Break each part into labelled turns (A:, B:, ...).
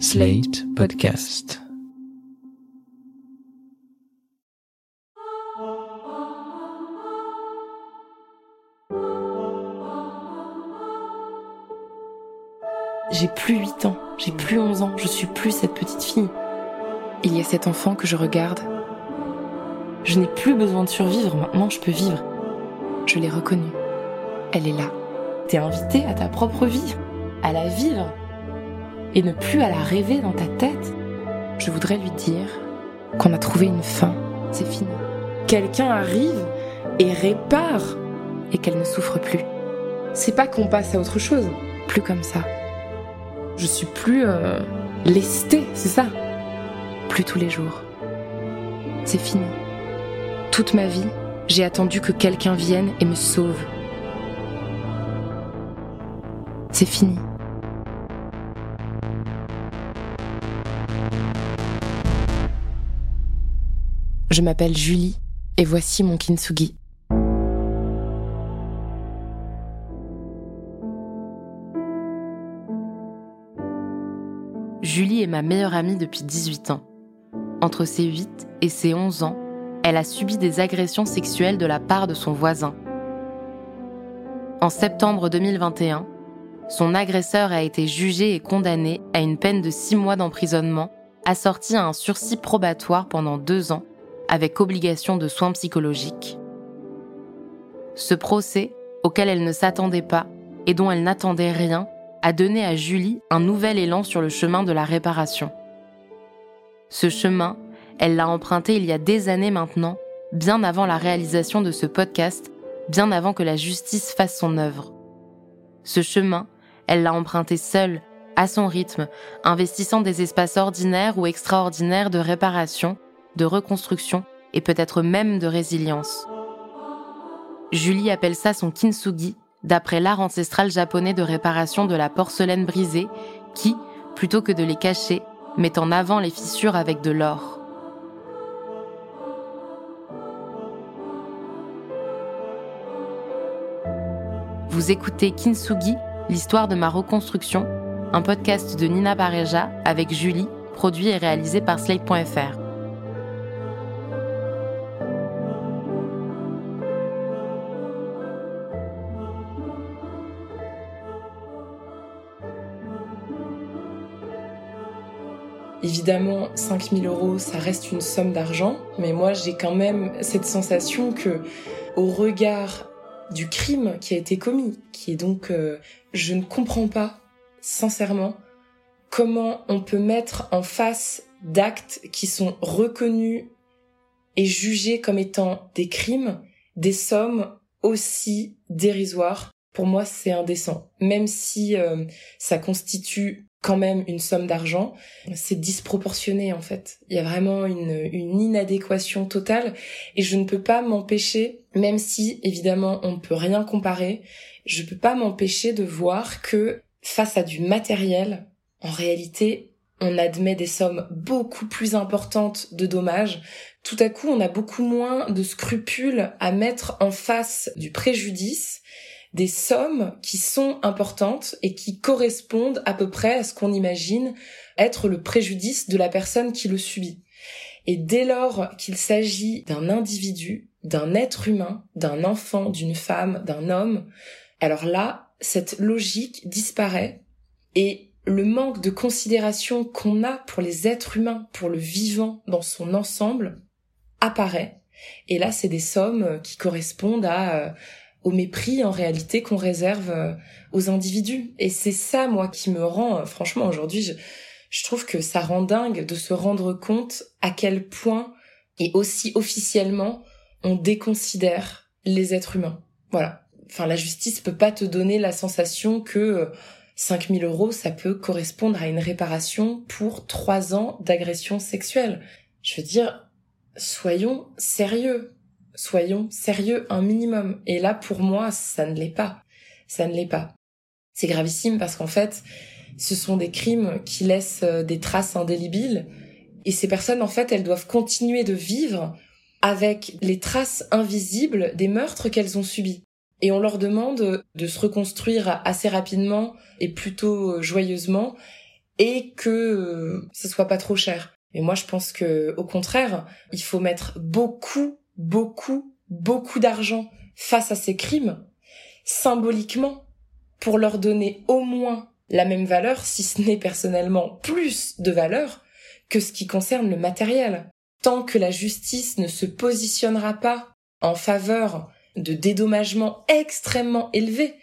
A: Slate Podcast.
B: J'ai plus 8 ans, j'ai plus 11 ans, je suis plus cette petite fille. Il y a cet enfant que je regarde. Je n'ai plus besoin de survivre, maintenant je peux vivre. Je l'ai reconnue. Elle est là. T'es invité à ta propre vie, à la vivre, et ne plus à la rêver dans ta tête. Je voudrais lui dire qu'on a trouvé une fin, c'est fini. Quelqu'un arrive et répare, et qu'elle ne souffre plus. C'est pas qu'on passe à autre chose, plus comme ça. Je suis plus euh, lestée, c'est ça? Plus tous les jours. C'est fini. Toute ma vie, j'ai attendu que quelqu'un vienne et me sauve. C'est fini. Je m'appelle Julie et voici mon kintsugi. Julie est ma meilleure amie depuis 18 ans. Entre ses 8 et ses 11 ans, elle a subi des agressions sexuelles de la part de son voisin. En septembre 2021, son agresseur a été jugé et condamné à une peine de 6 mois d'emprisonnement, assortie à un sursis probatoire pendant 2 ans, avec obligation de soins psychologiques. Ce procès, auquel elle ne s'attendait pas et dont elle n'attendait rien, a donné à Julie un nouvel élan sur le chemin de la réparation. Ce chemin, elle l'a emprunté il y a des années maintenant, bien avant la réalisation de ce podcast, bien avant que la justice fasse son œuvre. Ce chemin, elle l'a emprunté seule, à son rythme, investissant des espaces ordinaires ou extraordinaires de réparation, de reconstruction et peut-être même de résilience. Julie appelle ça son kintsugi, d'après l'art ancestral japonais de réparation de la porcelaine brisée, qui, plutôt que de les cacher, met en avant les fissures avec de l'or. Vous écoutez Kintsugi, l'histoire de ma reconstruction, un podcast de Nina Pareja avec Julie, produit et réalisé par Slate.fr. Évidemment, 5000 euros, ça reste une somme d'argent, mais moi j'ai quand même cette sensation que, au regard du crime qui a été commis, qui est donc, euh, je ne comprends pas, sincèrement, comment on peut mettre en face d'actes qui sont reconnus et jugés comme étant des crimes, des sommes aussi dérisoires. Pour moi, c'est indécent. Même si euh, ça constitue quand même une somme d'argent, c'est disproportionné en fait. Il y a vraiment une, inadéquation totale et je ne peux pas m'empêcher, même si évidemment on ne peut rien comparer, je ne peux pas m'empêcher de voir que face à du matériel, en réalité, on admet des sommes beaucoup plus importantes de dommages. Tout à coup, on a beaucoup moins de scrupules à mettre en face du préjudice des sommes qui sont importantes et qui correspondent à peu près à ce qu'on imagine être le préjudice de la personne qui le subit. Et dès lors qu'il s'agit d'un individu, d'un être humain, d'un enfant, d'une femme, d'un homme, alors là, cette logique disparaît et le manque de considération qu'on a pour les êtres humains, pour le vivant dans son ensemble, apparaît. Et là, c'est des sommes qui correspondent à euh, au mépris en réalité qu'on réserve euh, aux individus. Et c'est ça, moi, qui me rend, euh, franchement, aujourd'hui, je, je trouve que ça rend dingue de se rendre compte à quel point, et aussi officiellement, on déconsidère les êtres humains. Voilà. Enfin, la justice peut pas te donner la sensation que 5000 euh, euros, ça peut correspondre à une réparation pour trois ans d'agression sexuelle. Je veux dire, soyons sérieux soyons sérieux un minimum. Et là, pour moi, ça ne l'est pas. Ça ne l'est pas. C'est gravissime parce qu'en fait, ce sont des crimes qui laissent euh, des traces indélébiles. Et ces personnes, en fait, elles doivent continuer de vivre avec les traces invisibles des meurtres qu'elles ont subis. Et on leur demande de se reconstruire assez rapidement et plutôt euh, joyeusement. et que euh, ce soit pas trop cher. Et moi, je pense que, au contraire, il faut mettre beaucoup, beaucoup, beaucoup d'argent face à ces crimes, symboliquement, pour leur donner au moins la même valeur, si ce n'est personnellement plus de valeur, que ce qui concerne le matériel. Tant que la justice ne se positionnera pas en faveur de dédommagements extrêmement élevés,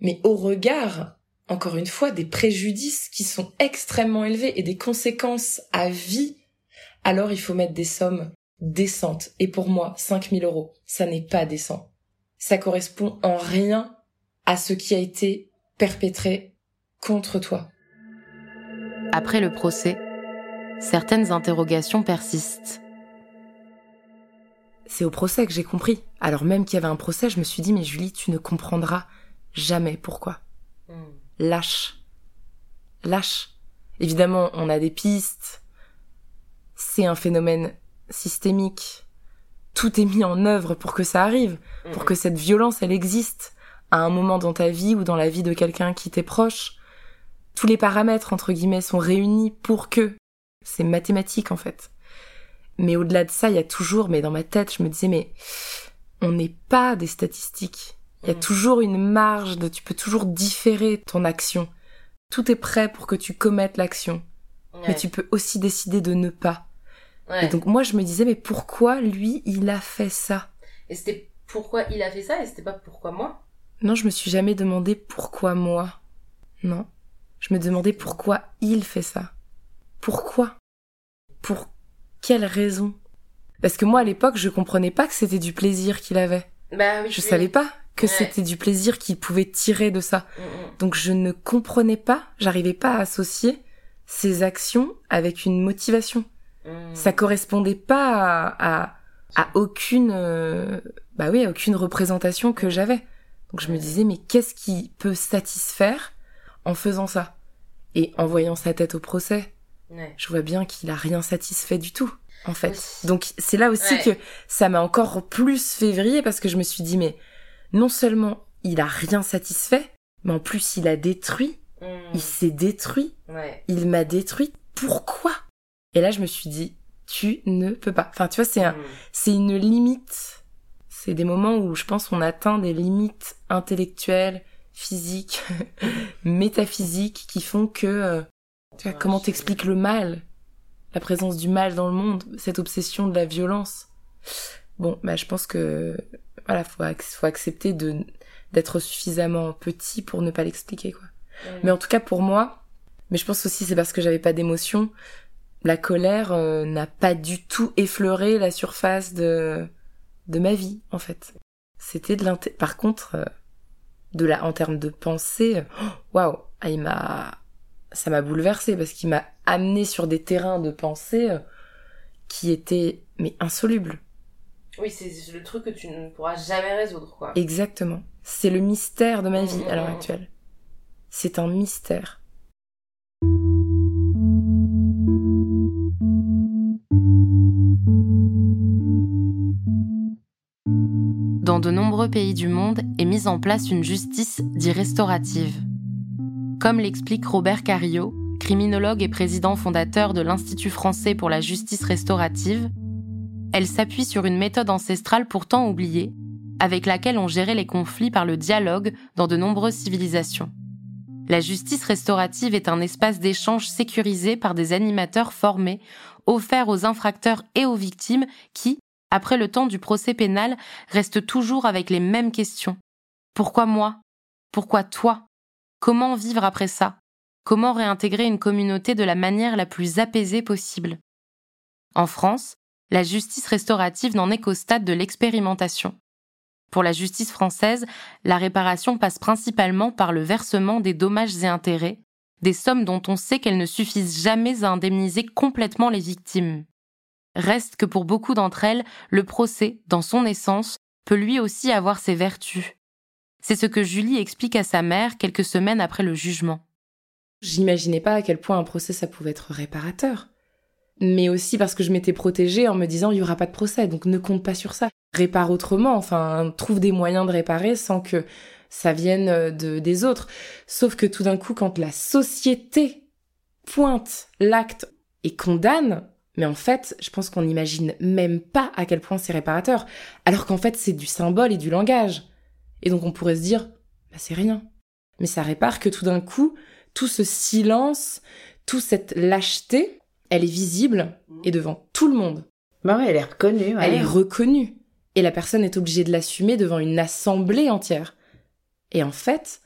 B: mais au regard, encore une fois, des préjudices qui sont extrêmement élevés et des conséquences à vie, alors il faut mettre des sommes décentes. Et pour moi, 5000 euros, ça n'est pas décent. Ça correspond en rien à ce qui a été perpétré contre toi.
C: Après le procès, certaines interrogations persistent.
B: C'est au procès que j'ai compris. Alors même qu'il y avait un procès, je me suis dit, mais Julie, tu ne comprendras jamais pourquoi. Hmm. Lâche. Lâche. Évidemment, on a des pistes. C'est un phénomène systémique. Tout est mis en œuvre pour que ça arrive, pour hmm. que cette violence, elle existe à un moment dans ta vie ou dans la vie de quelqu'un qui t'est proche. Tous les paramètres, entre guillemets, sont réunis pour que. C'est mathématique, en fait. Mais au-delà de ça, il y a toujours, mais dans ma tête, je me disais, mais on n'est pas des statistiques. Il y a mm. toujours une marge de, tu peux toujours différer ton action. Tout est prêt pour que tu commettes l'action. Mais tu peux aussi décider de ne pas. Et donc moi je me disais mais pourquoi lui il a fait ça?
C: Et c'était pourquoi il a fait ça et c'était pas pourquoi moi?
B: Non, je me suis jamais demandé pourquoi moi. Non. Je me demandais pourquoi il fait ça. Pourquoi? Pour quelle raison? Parce que moi à l'époque je comprenais pas que c'était du plaisir qu'il avait.
C: Bah oui.
B: Je savais pas que c'était du plaisir qu'il pouvait tirer de ça. Mm, mm. Donc je ne comprenais pas, j'arrivais pas à associer ces actions avec une motivation. Mm. Ça correspondait pas à, à, aucune, euh, bah oui, à aucune représentation que j'avais. Donc je me disais mais qu'est-ce qui peut satisfaire en faisant ça Et en voyant sa tête au procès, je vois bien qu'il a rien satisfait du tout en fait. Donc c'est là aussi que ça m'a encore plus février parce que je me suis dit mais non seulement il a rien satisfait, mais en plus il a détruit. Hmm. Il s'est détruit. Il m'a détruit. Pourquoi? Et là, je me suis dit, tu ne peux pas. Enfin, tu vois, c'est un, hmm. c'est une limite. C'est des moments où je pense qu'on atteint des limites intellectuelles, physiques, métaphysiques, qui font que, euh, tu vois, comment t'expliques le mal, la présence du mal dans le monde, cette obsession de la violence. Bon, bah, je pense que voilà, faut, faut accepter de d'être suffisamment petit pour ne pas l'expliquer, quoi. Mais en tout cas, pour moi, mais je pense aussi c'est parce que j'avais pas d'émotion, la colère euh, n'a pas du tout effleuré la surface de de ma vie, en fait. C'était de l'inté... Par contre, euh, de la, en termes de pensée, waouh, ah, il m'a, ça m'a bouleversé parce qu'il m'a amené sur des terrains de pensée euh, qui étaient mais insolubles.
C: Oui, c'est le truc que tu ne pourras jamais résoudre, quoi.
B: Exactement. C'est le mystère de ma vie à l'heure mmh. actuelle. C'est un mystère.
C: De nombreux pays du monde est mise en place une justice dite restaurative. Comme l'explique Robert Carillo, criminologue et président fondateur de l'Institut français pour la justice restaurative, elle s'appuie sur une méthode ancestrale pourtant oubliée, avec laquelle on gérait les conflits par le dialogue dans de nombreuses civilisations. La justice restaurative est un espace d'échange sécurisé par des animateurs formés, offerts aux infracteurs et aux victimes qui, après le temps du procès pénal, restent toujours avec les mêmes questions. Pourquoi moi? Pourquoi toi? Comment vivre après ça? Comment réintégrer une communauté de la manière la plus apaisée possible? En France, la justice restaurative n'en est qu'au stade de l'expérimentation. Pour la justice française, la réparation passe principalement par le versement des dommages et intérêts, des sommes dont on sait qu'elles ne suffisent jamais à indemniser complètement les victimes. Reste que pour beaucoup d'entre elles, le procès, dans son essence, peut lui aussi avoir ses vertus. C'est ce que Julie explique à sa mère quelques semaines après le jugement.
B: J'imaginais pas à quel point un procès ça pouvait être réparateur mais aussi parce que je m'étais protégée en me disant il y aura pas de procès, donc ne compte pas sur ça. Répare autrement, enfin trouve des moyens de réparer sans que ça vienne de des autres. Sauf que tout d'un coup, quand la société pointe l'acte et condamne, mais en fait, je pense qu'on n'imagine même pas à quel point c'est réparateur, alors qu'en fait c'est du symbole et du langage. Et donc on pourrait se dire, bah c'est rien. Mais ça répare que tout d'un coup, tout ce silence, toute cette lâcheté, elle est visible et devant tout le monde.
D: Bah ouais, elle est reconnue.
B: Elle est reconnue. Et la personne est obligée de l'assumer devant une assemblée entière. Et en fait,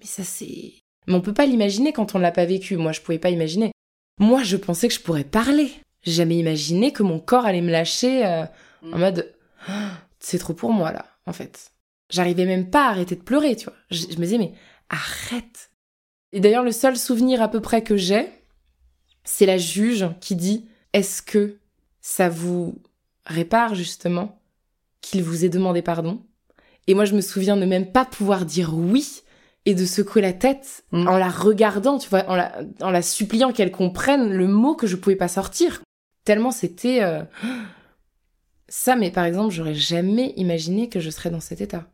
B: mais ça c'est... Mais on peut pas l'imaginer quand on l'a pas vécu. Moi, je pouvais pas imaginer. Moi, je pensais que je pourrais parler. J'ai jamais imaginé que mon corps allait me lâcher euh, en mode c'est trop pour moi là, en fait. J'arrivais même pas à arrêter de pleurer, tu vois. Je, je me disais mais arrête. Et d'ailleurs, le seul souvenir à peu près que j'ai, c'est la juge qui dit est-ce que ça vous répare justement qu'il vous ait demandé pardon? Et moi, je me souviens de même pas pouvoir dire oui et de secouer la tête
D: Mm.
B: en la regardant, tu vois, en la, en la suppliant qu'elle comprenne le mot que je pouvais pas sortir. Tellement c'était euh, ça, mais par exemple, j'aurais jamais imaginé que je serais dans cet état.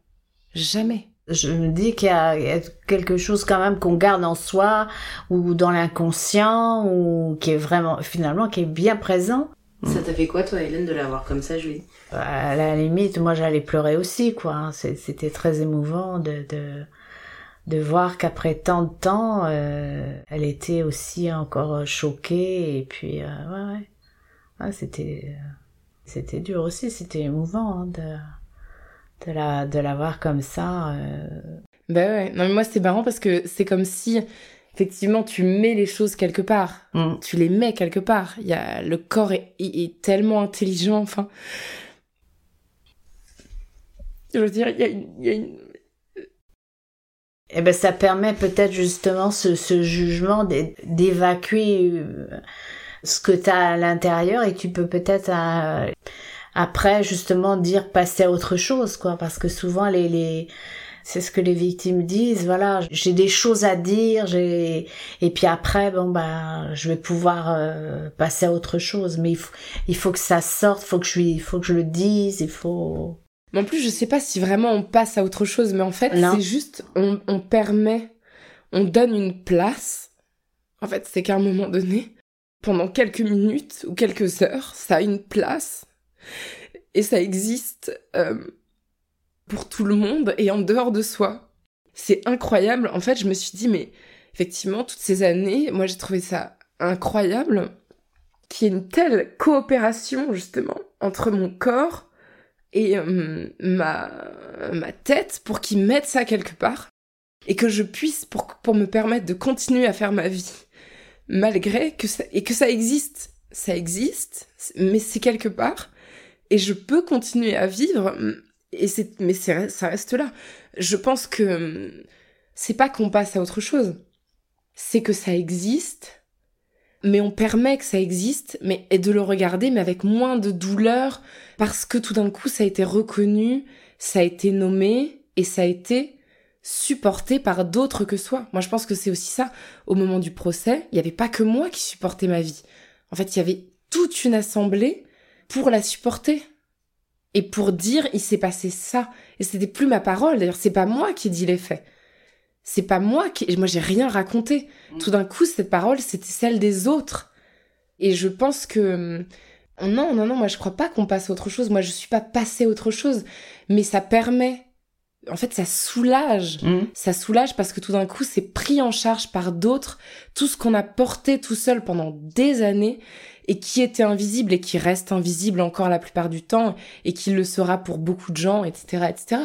B: Jamais.
D: Je me dis qu'il y a quelque chose quand même qu'on garde en soi ou dans l'inconscient ou qui est vraiment finalement qui est bien présent.
E: Ça t'a fait quoi, toi, Hélène, de l'avoir comme ça, Julie?
D: À la limite, moi j'allais pleurer aussi quoi. hein. C'était très émouvant de de de voir qu'après tant de temps, euh, elle était aussi encore choquée et puis euh, ouais ouais, Ouais, c'était c'était dur aussi, c'était émouvant hein, de de la de la voir comme ça. euh,
B: Bah ouais. Non, mais moi, c'est marrant parce que c'est comme si, effectivement, tu mets les choses quelque part.
D: Mm.
B: Tu les mets quelque part. Il y a, le corps est, tellement intelligent, enfin. Je veux dire, il y a une, il y a une-
D: Eh ben, ça permet peut-être justement ce, ce jugement d'é- d'évacuer euh, ce que tu as à l'intérieur et tu peux peut-être euh, après justement dire passer à autre chose quoi. Parce que souvent les les c'est ce que les victimes disent voilà j'ai des choses à dire j'ai et puis après bon bah je vais pouvoir euh, passer à autre chose. Mais il faut il faut que ça sorte faut que je il faut que je le dise il faut.
B: Mais en plus, je sais pas si vraiment on passe à autre chose, mais en fait, c'est juste, on, on permet, on donne une place. En fait, c'est qu'à un moment donné, pendant quelques minutes ou quelques heures, ça a une place. Et ça existe euh, pour tout le monde et en dehors de soi. C'est incroyable. En fait, je me suis dit, mais effectivement, toutes ces années, moi j'ai trouvé ça incroyable qu'il y ait une telle coopération, justement, entre mon corps et euh, ma, tête pour qu'ils mettent ça quelque part et que je puisse pour me permettre de continuer à faire ma vie malgré que ça et que ça existe. Ça existe mais c'est quelque part. Et je peux continuer à vivre et c'est mais ça reste là. Je pense que c'est pas qu'on passe à autre chose. C'est que ça existe mais on permet que ça existe mais et de le regarder mais avec moins de douleur parce que tout d'un coup ça a été reconnu, ça a été nommé et ça a été supporté par d'autres que soi. Moi je pense que c'est aussi ça. Au moment du procès, il n'y avait pas que moi qui supportais ma vie. En fait, il y avait toute une assemblée pour la supporter et pour dire il s'est passé ça. Et c'était plus ma parole. D'ailleurs, c'est pas moi qui dis les faits. C'est pas moi qui. Moi, j'ai rien raconté. Tout d'un coup, cette parole, c'était celle des autres. Et je pense que non, non, non, moi je crois pas qu'on passe à autre chose. Moi je suis pas passée à autre chose. Mais ça permet. En fait, ça soulage.
D: Mm.
B: Ça soulage parce que tout d'un coup, c'est pris en charge par d'autres. Tout ce qu'on a porté tout seul pendant des années et qui était invisible et qui reste invisible encore la plupart du temps et qui le sera pour beaucoup de gens, etc., etc.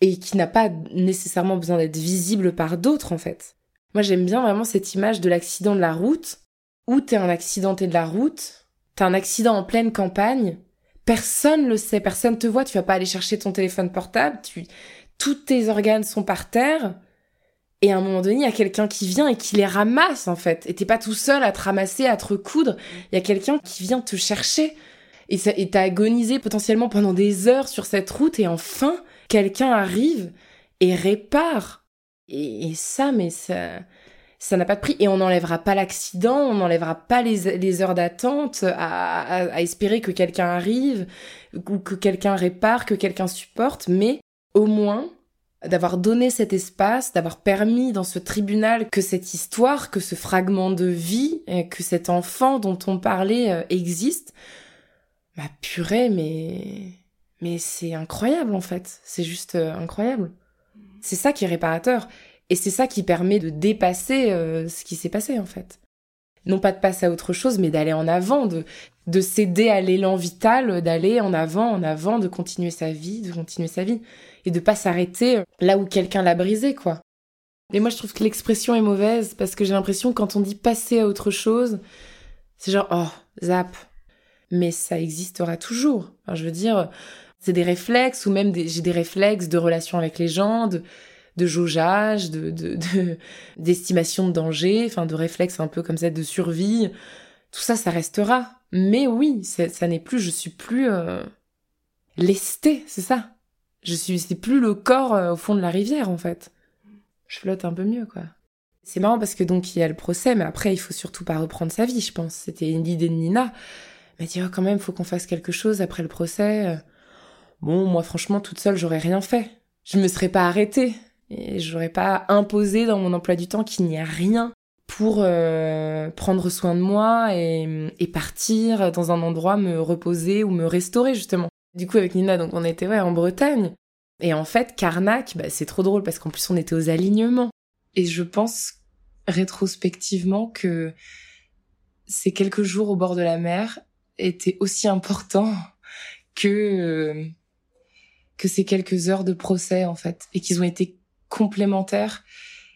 B: Et qui n'a pas nécessairement besoin d'être visible par d'autres, en fait. Moi, j'aime bien vraiment cette image de l'accident de la route où t'es un accidenté de la route, t'as un accident en pleine campagne, personne le sait, personne te voit, tu vas pas aller chercher ton téléphone portable, tu, tous tes organes sont par terre, et à un moment donné, il y a quelqu'un qui vient et qui les ramasse, en fait. Et t'es pas tout seul à te ramasser, à te recoudre, il y a quelqu'un qui vient te chercher. Et t'as agonisé potentiellement pendant des heures sur cette route, et enfin, quelqu'un arrive et répare. Et, ça, mais ça, ça n'a pas de prix. Et on n'enlèvera pas l'accident, on n'enlèvera pas les, heures d'attente à espérer que quelqu'un arrive, ou que quelqu'un répare, que quelqu'un supporte, mais au moins, d'avoir donné cet espace, d'avoir permis dans ce tribunal que cette histoire, que ce fragment de vie, que cet enfant dont on parlait euh, existe. Ma purée, mais mais c'est incroyable en fait. C'est juste euh, incroyable. C'est ça qui est réparateur et c'est ça qui permet de dépasser euh, ce qui s'est passé en fait. Non pas de passer à autre chose, mais d'aller en avant, de de céder à l'élan vital, d'aller en avant, en avant, de continuer sa vie, de continuer sa vie et de pas s'arrêter là où quelqu'un l'a brisé, quoi. Mais moi, je trouve que l'expression est mauvaise parce que j'ai l'impression quand on dit passer à autre chose, c'est genre, oh, zap. Mais ça existera toujours. je veux dire, c'est des réflexes ou même j'ai des réflexes de relation avec les gens, de, de jaugeage, de, de, d'estimation de, danger, enfin, de réflexes un peu comme ça de survie. Tout ça, ça restera. Mais oui, ça n'est plus, je suis plus euh, lestée, c'est ça je suis, c'est plus le corps euh, au fond de la rivière en fait. Je flotte un peu mieux quoi. C'est marrant parce que donc il y a le procès, mais après il faut surtout pas reprendre sa vie, je pense. C'était une idée de Nina. Elle m'a dit oh, quand même faut qu'on fasse quelque chose après le procès. Bon moi franchement toute seule j'aurais rien fait. Je me serais pas arrêtée et j'aurais pas imposé dans mon emploi du temps qu'il n'y a rien pour euh, prendre soin de moi et, et partir dans un endroit me reposer ou me restaurer justement. Du coup, avec Nina, donc on était ouais, en Bretagne. Et en fait, Carnac, bah, c'est trop drôle parce qu'en plus, on était aux alignements. Et je pense rétrospectivement que ces quelques jours au bord de la mer étaient aussi importants que euh, que ces quelques heures de procès en fait et qu'ils ont été complémentaires.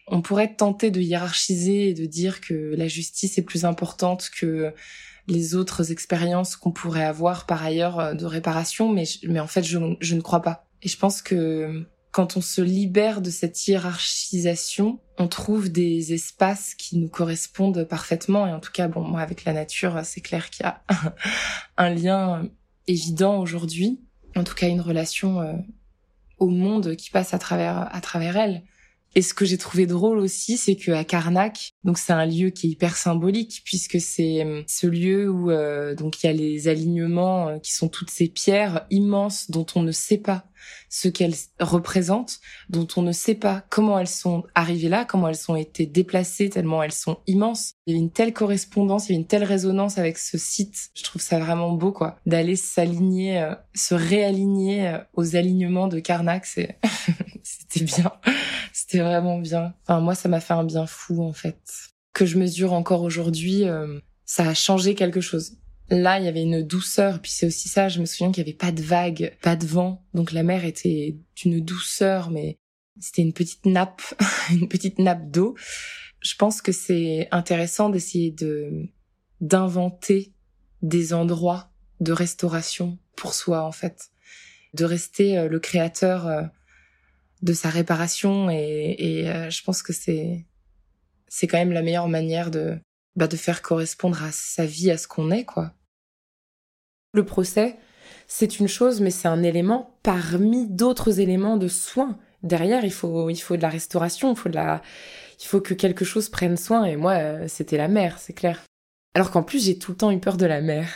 B: On pourrait tenter de hiérarchiser et de dire que la justice est plus importante que les autres expériences qu'on pourrait avoir par ailleurs euh, de réparation, mais, mais en fait, je, je ne crois pas. Et je pense que quand on se libère de cette hiérarchisation, on trouve des espaces qui nous correspondent parfaitement. Et en tout cas, bon, moi, avec la nature, c'est clair qu'il y a un lien évident aujourd'hui. En tout cas, une relation euh, au monde qui passe à travers, à travers elle. Et ce que j'ai trouvé drôle aussi, c'est que à Karnak, donc c'est un lieu qui est hyper symbolique puisque c'est euh, ce lieu où euh, donc il y a les alignements euh, qui sont toutes ces pierres immenses dont on ne sait pas ce qu'elles représentent, dont on ne sait pas comment elles sont arrivées là, comment elles ont été déplacées tellement elles sont immenses. Il y a une telle correspondance, il y a une telle résonance avec ce site. Je trouve ça vraiment beau, quoi, d'aller s'aligner, euh, se réaligner euh, aux alignements de Karnak. C'est, c'était bien, c'était vraiment bien. Enfin, moi, ça m'a fait un bien fou en fait, que je mesure encore aujourd'hui. Euh, ça a changé quelque chose. Là, il y avait une douceur, puis c'est aussi ça, je me souviens qu'il y avait pas de vagues, pas de vent, donc la mer était d'une douceur, mais c'était une petite nappe, une petite nappe d'eau. Je pense que c'est intéressant d'essayer de d'inventer des endroits de restauration pour soi, en fait, de rester euh, le créateur euh, de sa réparation, et, et euh, je pense que c'est c'est quand même la meilleure manière de bah, de faire correspondre à sa vie, à ce qu'on est, quoi. Le procès, c'est une chose, mais c'est un élément parmi d'autres éléments de soins. Derrière, il faut, il faut de la restauration, il faut de la, il faut que quelque chose prenne soin. Et moi, euh, c'était la mer, c'est clair. Alors qu'en plus, j'ai tout le temps eu peur de la mer.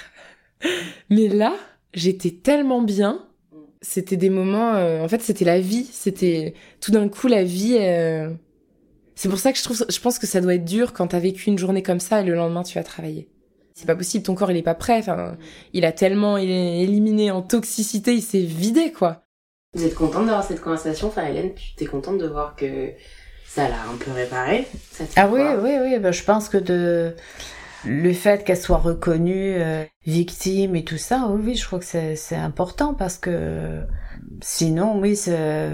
B: mais là, j'étais tellement bien. C'était des moments, euh, en fait, c'était la vie. C'était tout d'un coup la vie. Euh, c'est pour ça que je trouve, je pense que ça doit être dur quand t'as vécu une journée comme ça et le lendemain tu vas travailler. C'est pas possible, ton corps il est pas prêt. Enfin, il a tellement il est éliminé en toxicité, il s'est vidé quoi.
E: Vous êtes contente d'avoir cette conversation, enfin Hélène, tu es contente de voir que ça l'a un peu réparé.
D: ah oui, oui, oui, ben, je pense que de le fait qu'elle soit reconnue euh, victime et tout ça, oui, je crois que c'est important parce que sinon, oui, ça,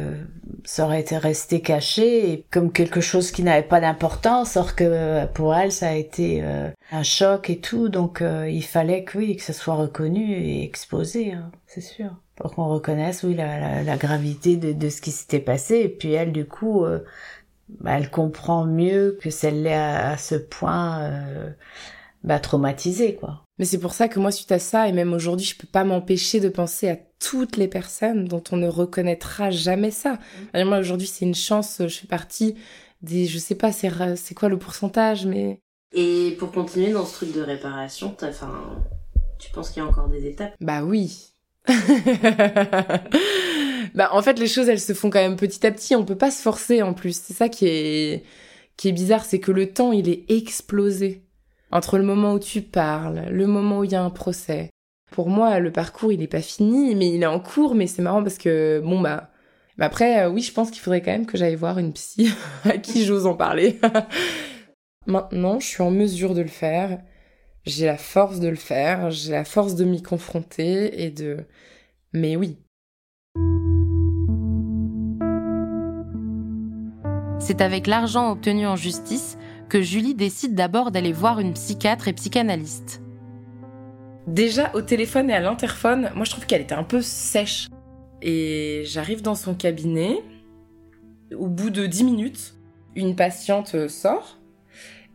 D: aurait été resté caché comme quelque chose qui n'avait pas d'importance, alors que pour elle, ça a été euh, un choc et tout, donc euh, il fallait que oui, que ça soit reconnu et exposé, hein, c'est sûr, pour qu'on reconnaisse, oui, la, la, gravité de, de, ce qui s'était passé. Et puis elle, du coup, euh, bah, elle comprend mieux que celle là à, ce point bah, traumatisée, quoi.
B: Mais c'est pour ça que moi, suite à ça, et même aujourd'hui, je peux pas m'empêcher de penser à toutes les personnes dont on ne reconnaîtra jamais ça. Mm. Moi, aujourd'hui, c'est une chance, je fais partie des, je sais pas, c'est, c'est quoi le pourcentage, mais...
E: Et pour continuer dans ce truc de réparation, enfin, tu penses qu'il y a encore des étapes?
B: Bah oui. Bah, en fait, les choses, elles se font quand même petit à petit. On peut pas se forcer en plus. C'est ça qui est, qui est bizarre, c'est que le temps, il est explosé. Entre le moment où tu parles, le moment où il y a un procès. Pour moi, le parcours, il est pas fini, mais il est en cours, mais c'est marrant parce que, bon, bah, bah après, euh, oui, je pense qu'il faudrait quand même que j'aille voir une psy à qui j'ose en parler. Maintenant, je suis en mesure de le faire. J'ai la force de le faire. J'ai la force de m'y confronter et de, mais oui.
C: C'est avec l'argent obtenu en justice que Julie décide d'abord d'aller voir une psychiatre et psychanalyste.
B: Déjà au téléphone et à l'interphone, moi je trouve qu'elle était un peu sèche. Et j'arrive dans son cabinet. Au bout de 10 minutes, une patiente sort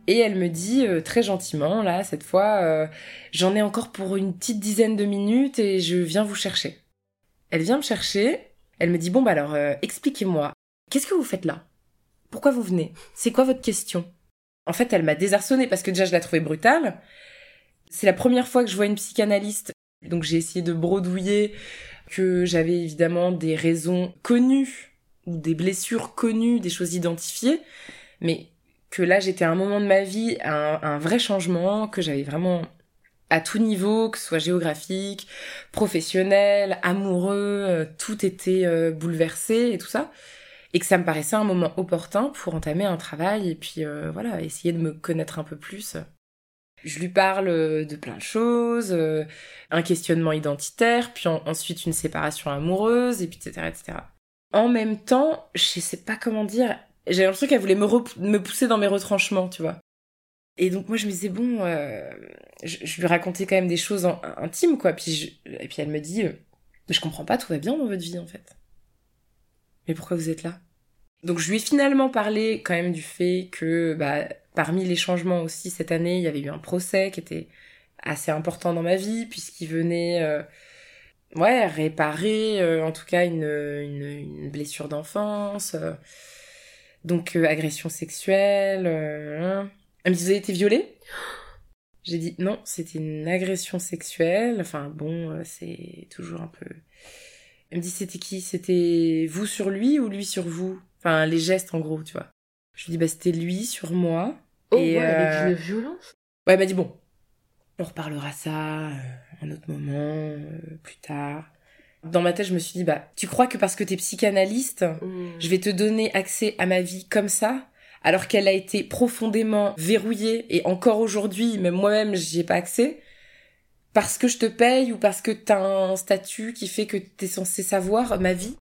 B: et elle me dit euh, très gentiment, là, cette fois, euh, j'en ai encore pour une petite dizaine de minutes et je viens vous chercher. Elle vient me chercher, elle me dit, bon bah alors, euh, expliquez-moi, qu'est-ce que vous faites là? Pourquoi vous venez? C'est quoi votre question? En fait, elle m'a désarçonnée parce que déjà je la trouvais brutale. C'est la première fois que je vois une psychanalyste, donc j'ai essayé de brodouiller que j'avais évidemment des raisons connues ou des blessures connues, des choses identifiées, mais que là j'étais à un moment de ma vie, un, un vrai changement, que j'avais vraiment à tout niveau, que ce soit géographique, professionnel, amoureux, euh, tout était euh, bouleversé et tout ça. Et que ça me paraissait un moment opportun pour entamer un travail et puis euh, voilà, essayer de me connaître un peu plus. Je lui parle de plein de choses, un questionnement identitaire, puis ensuite une séparation amoureuse, et puis etc., etc. En même temps, je sais pas comment dire, j'ai l'impression qu'elle voulait me, me pousser dans mes retranchements, tu vois. Et donc moi je me disais bon, euh, je, lui racontais quand même des choses intimes quoi. Puis et puis elle me dit, euh, je comprends pas, tout va bien dans votre vie en fait. Mais pourquoi vous êtes là? Donc je lui ai finalement parlé quand même du fait que bah parmi les changements aussi cette année, il y avait eu un procès qui était assez important dans ma vie puisqu'il venait euh, ouais réparer en tout cas une, une, une blessure d'enfance donc euh, agression sexuelle. Euh. Elle me dit, vous avez été violée? J'ai dit, non, c'était une agression sexuelle. Enfin bon, euh, c'est toujours un peu... Elle me dit, c'était qui? C'était vous sur lui ou lui sur vous? Enfin, les gestes en gros, tu vois. Je lui dis, bah c'était lui sur moi.
E: Oh, et, ouais, avec une violence
B: Ouais, elle m'a dit, bon, on reparlera ça un autre moment, plus tard. Dans ma tête, je me suis dit, bah, tu crois que parce que t'es psychanalyste, mm. je vais te donner accès à ma vie comme ça, alors qu'elle a été profondément verrouillée et encore aujourd'hui, même moi-même, j'y ai pas accès, parce que je te paye ou parce que t'as un statut qui fait que t'es censé savoir ma vie.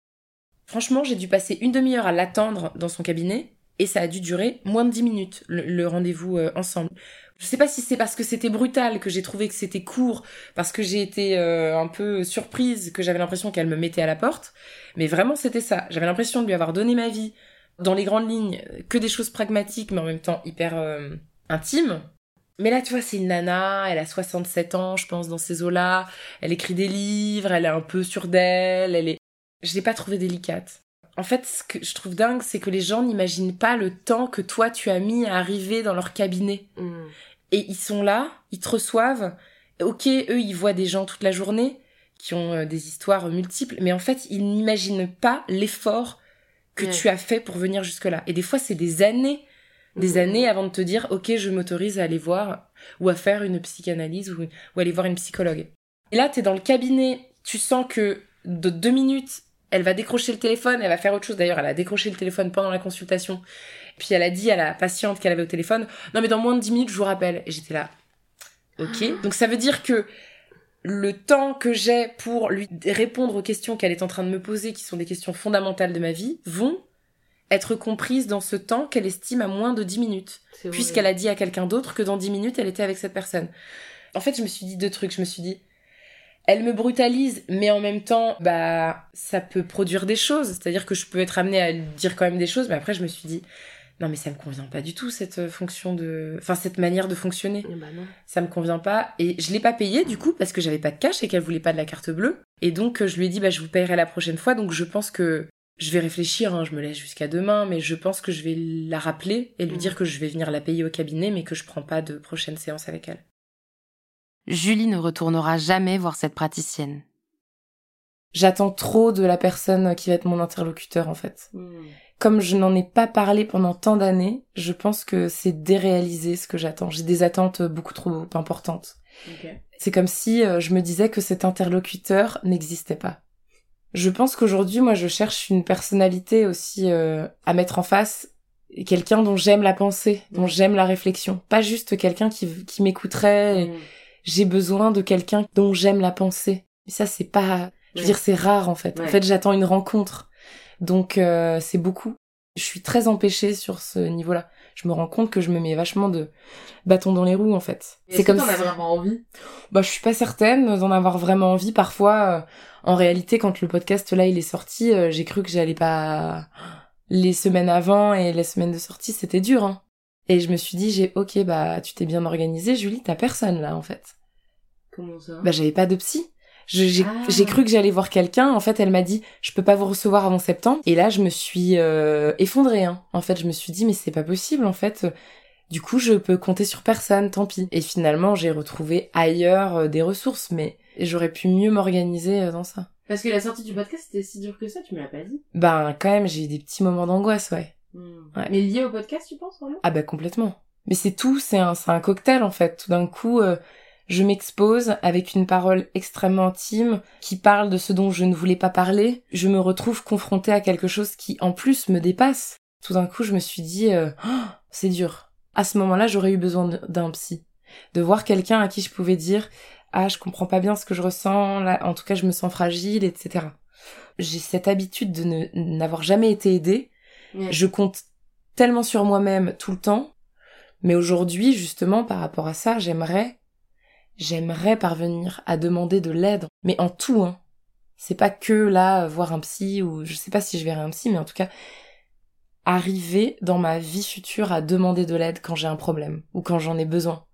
B: Franchement, j'ai dû passer une demi-heure à l'attendre dans son cabinet et ça a dû durer moins de dix minutes, le, rendez-vous euh, ensemble. Je sais pas si c'est parce que c'était brutal que j'ai trouvé que c'était court, parce que j'ai été euh, un peu surprise, que j'avais l'impression qu'elle me mettait à la porte, mais vraiment c'était ça. J'avais l'impression de lui avoir donné ma vie dans les grandes lignes, que des choses pragmatiques, mais en même temps hyper euh, intimes. Mais là, tu vois, c'est une nana, elle a 67 ans, je pense, dans ces eaux-là. Elle écrit des livres, elle est un peu sûre d'elle, elle est... Je l'ai pas trouvée délicate. En fait, ce que je trouve dingue, c'est que les gens n'imaginent pas le temps que toi tu as mis à arriver dans leur cabinet. Mm. Et ils sont là, ils te reçoivent. Ok, eux, ils voient des gens toute la journée qui ont euh, des histoires multiples, mais en fait, ils n'imaginent pas l'effort que tu as fait pour venir jusque-là. Et des fois, c'est des années, des mhm. années avant de te dire, ok, je m'autorise à aller voir ou à faire une psychanalyse ou, ou aller voir une psychologue. Et là, t'es dans le cabinet, tu sens que de deux minutes, elle va décrocher le téléphone, elle va faire autre chose. D'ailleurs, elle a décroché le téléphone pendant la consultation. Puis elle a dit à la patiente qu'elle avait au téléphone, non mais dans moins de 10 minutes, je vous rappelle. Et j'étais là, ok. Donc ça veut dire que le temps que j'ai pour lui répondre aux questions qu'elle est en train de me poser, qui sont des questions fondamentales de ma vie, vont être comprises dans ce temps qu'elle estime à moins de 10 minutes. Puisqu'elle a dit à quelqu'un d'autre que dans 10 minutes, elle était avec cette personne. En fait, je me suis dit deux trucs. Je me suis dit, elle me brutalise, mais en même temps, bah, ça peut produire des choses. C'est-à-dire que je peux être amenée à dire quand même des choses, mais après, je me suis dit, non mais ça me convient pas du tout cette fonction de enfin cette manière de fonctionner
E: eh ben non.
B: ça me convient pas et je l'ai pas payé du coup parce que j'avais pas de cash et qu'elle voulait pas de la carte bleue et donc je lui ai dit bah je vous payerai la prochaine fois donc je pense que je vais réfléchir hein, je me laisse jusqu'à demain mais je pense que je vais la rappeler et lui mm. dire que je vais venir la payer au cabinet mais que je prends pas de prochaine séance avec elle
C: Julie ne retournera jamais voir cette praticienne
B: J'attends trop de la personne qui va être mon interlocuteur en fait.
E: Hmm.
B: Comme je n'en ai pas parlé pendant tant d'années, je pense que c'est déréalisé ce que j'attends. J'ai des attentes beaucoup trop importantes. C'est comme si euh, je me disais que cet interlocuteur n'existait pas. Je pense qu'aujourd'hui, moi, je cherche une personnalité aussi euh, à mettre en face, quelqu'un dont j'aime la pensée, dont
E: Mm.
B: j'aime la réflexion, pas juste quelqu'un qui, qui m'écouterait.
E: Hmm.
B: J'ai besoin de quelqu'un dont j'aime la pensée. Mais ça, c'est pas, je veux
E: Ouais.
B: dire, c'est rare en fait. En fait, j'attends une rencontre, donc euh, c'est beaucoup. Je suis très empêchée sur ce niveau-là. Je me rends compte que je me mets vachement de bâtons dans les roues en fait. C'est
E: que
B: comme
E: t'en as
B: si-
E: vraiment envie?
B: Bah, je suis pas certaine d'en avoir vraiment envie. Parfois, euh, en réalité, quand le podcast là il est sorti, euh, j'ai cru que j'allais pas. Les semaines avant et les semaines de sortie, c'était dur. Hein. Et je me suis dit, j'ai ok, bah tu t'es bien organisée, Julie, t'as personne là en fait.
E: Comment ça?
B: Bah j'avais pas de psy. J'ai
E: Ah.
B: j'ai cru que j'allais voir quelqu'un. En fait, elle m'a dit, je peux pas vous recevoir avant septembre. Et là, je me suis euh, effondrée. Hein. En fait, je me suis dit, mais c'est pas possible. En fait, du coup, je peux compter sur personne. Tant pis. Et finalement, j'ai retrouvé ailleurs euh, des ressources, mais j'aurais pu mieux m'organiser euh, dans ça.
E: Parce que la sortie du podcast c'était si dur que ça, tu me l'as pas dit.
B: Ben, quand même, j'ai eu des petits moments d'angoisse, ouais.
E: Hmm.
B: Ouais.
E: Mais lié au podcast, tu penses vraiment?
B: Ah bah complètement. Mais c'est tout, c'est un, c'est un cocktail en fait. Tout d'un coup, euh, je m'expose avec une parole extrêmement intime qui parle de ce dont je ne voulais pas parler. Je me retrouve confrontée à quelque chose qui en plus me dépasse. Tout d'un coup, je me suis dit, euh, Oh, c'est dur. À ce moment-là, j'aurais eu besoin d'un psy. De voir quelqu'un à qui je pouvais dire, ah, je comprends pas bien ce que je ressens, là, en tout cas, je me sens fragile, etc. J'ai cette habitude de n'avoir jamais été aidée je compte tellement sur moi-même tout le temps, mais aujourd'hui, justement, par rapport à ça, j'aimerais, j'aimerais parvenir à demander de l'aide, mais en tout, hein. C'est pas que là, voir un psy, ou je sais pas si je verrai un psy, mais en tout cas, arriver dans ma vie future à demander de l'aide quand j'ai un problème, ou quand j'en ai besoin.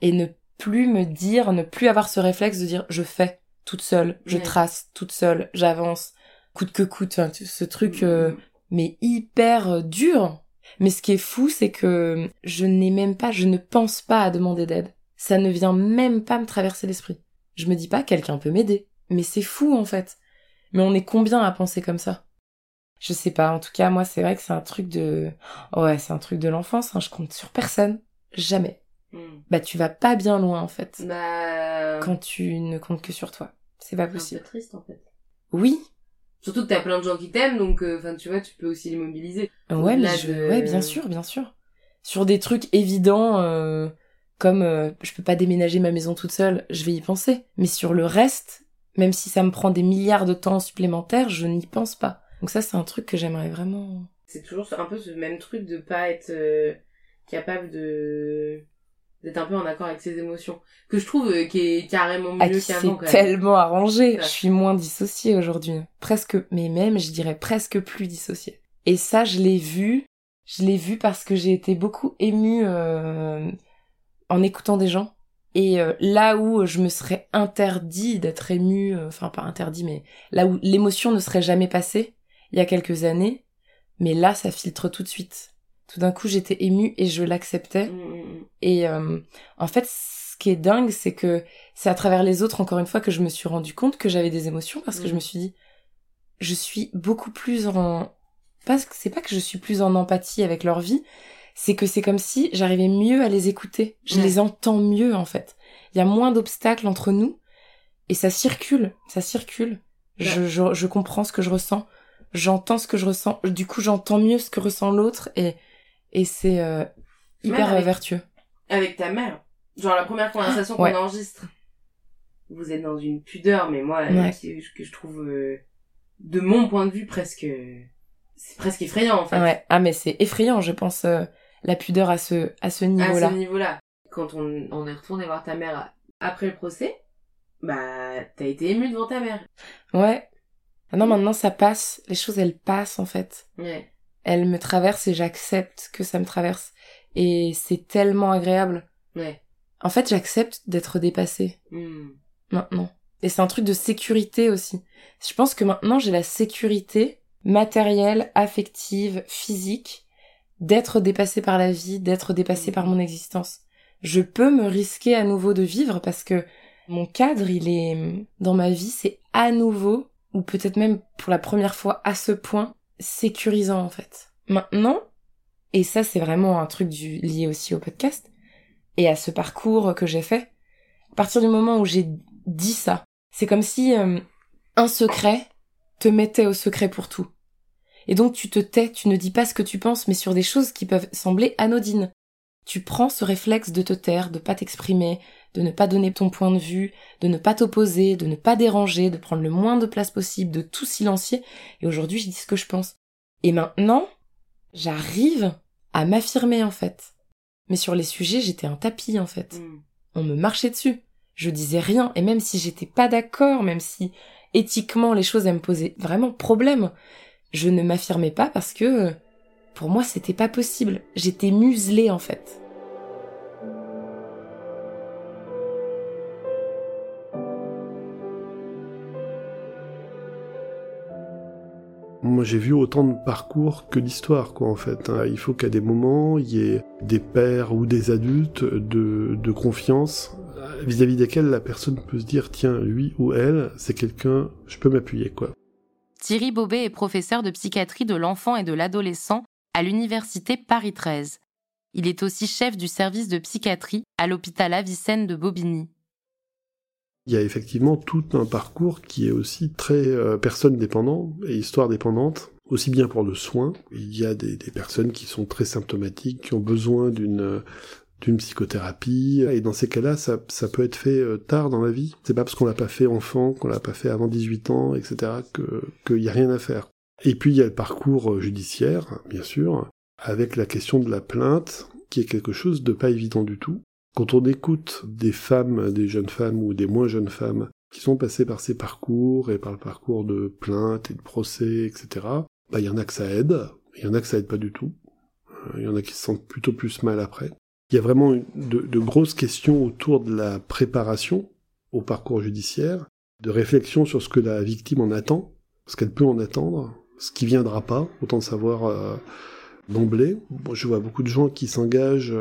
B: Et ne plus me dire, ne plus avoir ce réflexe de dire, je fais toute seule, je
E: Ouais.
B: trace toute seule, j'avance, coûte que coûte, ce truc, euh,
E: Hmm.
B: mais hyper euh, dur. Mais ce qui est fou, c'est que je n'ai même pas, je ne pense pas à demander d'aide. Ça ne vient même pas me traverser l'esprit. Je me dis pas quelqu'un peut m'aider. Mais c'est fou en fait. Mais on est combien à penser comme ça? Je sais pas. En tout cas, moi, c'est vrai que c'est un truc de, ouais, c'est un truc de l'enfance. Hein. Je compte sur personne, jamais.
E: Hmm.
B: Bah, tu vas pas bien loin en fait
E: Bah.
B: quand tu ne comptes que sur toi. C'est pas
E: C'est un
B: possible.
E: peu triste en fait.
B: Oui.
E: Surtout que t'as plein de gens qui t'aiment, donc euh, enfin tu vois, tu peux aussi les mobiliser.
B: Ouais, mais je...
E: de-
B: ouais, bien sûr, bien sûr. Sur des trucs évidents, euh, comme euh, je peux pas déménager ma maison toute seule, je vais y penser. Mais sur le reste, même si ça me prend des milliards de temps supplémentaires, je n'y pense pas. Donc ça, c'est un truc que j'aimerais vraiment.
E: C'est toujours un peu ce même truc de pas être euh, capable de d'être un peu en accord avec ses émotions que je trouve euh, qui est carrément
B: Ah,
E: mieux qu'avant même.
B: tellement arrangé. Je suis moins dissociée aujourd'hui. Presque, mais même, je dirais presque plus dissociée. Et ça, je l'ai vu. Je l'ai vu parce que j'ai été beaucoup émue euh, en écoutant des gens. Et euh, là où je me serais interdit d'être émue, euh, enfin pas interdit, mais là où l'émotion ne serait jamais passée, il y a quelques années, mais là, ça filtre tout de suite. Tout d'un coup, j'étais émue et je l'acceptais.
E: Mm, mm, mm.
B: Et euh, en fait, ce qui est dingue, c'est que c'est à travers les autres, encore une fois, que je me suis rendu compte que j'avais des émotions parce que je me suis dit, je suis beaucoup plus en. Parce que c'est pas que je suis plus en empathie avec leur vie, c'est que c'est comme si j'arrivais mieux à les écouter. Je
E: Ouais.
B: les entends mieux, en fait. Il y a moins d'obstacles entre nous et ça circule, ça circule. Je, je, je comprends ce que je ressens, j'entends ce que je ressens, du coup j'entends mieux ce que ressent l'autre et, et c'est euh, hyper
E: avec-
B: euh, vertueux.
E: Avec ta mère. Genre la première conversation
B: Ouais.
E: qu'on enregistre. Vous êtes dans une pudeur, mais moi, euh,
B: Ouais.
E: qui- que je trouve, euh, de mon point de vue, presque... C'est presque effrayant, en fait.
B: Ouais. Ah mais c'est effrayant, je pense, euh, la pudeur à ce à ce
E: à
B: niveau-là.
E: ce niveau-là. Quand on, on est retourné voir ta mère après le procès, bah, t'as été ému devant ta mère.
B: Ouais. Ah non, maintenant ça passe. Les choses elles passent en fait.
E: Ouais.
B: Elles me traversent et j'accepte que ça me traverse. Et c'est tellement agréable.
E: Ouais.
B: En fait, j'accepte d'être dépassée
E: Hmm.
B: maintenant. Et c'est un truc de sécurité aussi. Je pense que maintenant j'ai la sécurité matérielle, affective, physique d'être dépassée par la vie, d'être dépassée par mon existence. Je peux me risquer à nouveau de vivre parce que mon cadre, il est dans ma vie, c'est à nouveau ou peut-être même pour la première fois à ce point, sécurisant en fait. Maintenant, et ça c'est vraiment un truc du, lié aussi au podcast, et à ce parcours que j'ai fait, à partir du moment où j'ai dit ça, c'est comme si euh, un secret te mettait au secret pour tout. Et donc tu te tais, tu ne dis pas ce que tu penses, mais sur des choses qui peuvent sembler anodines. Tu prends ce réflexe de te taire, de pas t'exprimer, de ne pas donner ton point de vue, de ne pas t'opposer, de ne pas déranger, de prendre le moins de place possible, de tout silencier. Et aujourd'hui, je dis ce que je pense. Et maintenant, j'arrive à m'affirmer en fait. Mais sur les sujets, j'étais un tapis en fait. Mm. On me marchait dessus. Je disais rien, et même si j'étais pas d'accord, même si éthiquement les choses elles me posaient vraiment problème, je ne m'affirmais pas parce que pour moi c'était pas possible. J'étais muselée en fait.
F: Moi, j'ai vu autant de parcours que d'histoires, quoi, en fait. Hein. Il faut qu'à des moments, il y ait des pères ou des adultes de, de confiance vis-à-vis desquels la personne peut se dire, tiens, lui ou elle, c'est quelqu'un, je peux m'appuyer, quoi.
C: Thierry Bobet est professeur de psychiatrie de l'enfant et de l'adolescent à l'université Paris 13. Il est aussi chef du service de psychiatrie à l'hôpital Avicenne de Bobigny.
F: Il y a effectivement tout un parcours qui est aussi très euh, personne dépendant et histoire dépendante, aussi bien pour le soin. Il y a des, des personnes qui sont très symptomatiques, qui ont besoin d'une d'une psychothérapie et dans ces cas-là ça, ça peut être fait euh, tard dans la vie c'est pas parce qu'on l'a pas fait enfant qu'on l'a pas fait avant 18 ans etc que qu'il y a rien à faire et puis il y a le parcours euh, judiciaire bien sûr avec la question de la plainte qui est quelque chose de pas évident du tout quand on écoute des femmes, des jeunes femmes ou des moins jeunes femmes qui sont passées par ces parcours et par le parcours de plainte et de procès, etc., bah, il y en a que ça aide, il y en a que ça aide pas du tout. Euh, il y en a qui se sentent plutôt plus mal après. Il y a vraiment de, grosses questions autour de la préparation au parcours judiciaire, de réflexion sur ce que la victime en attend, ce qu'elle peut en attendre, ce qui viendra pas, autant de savoir euh, d'emblée. Je vois beaucoup de gens qui s'engagent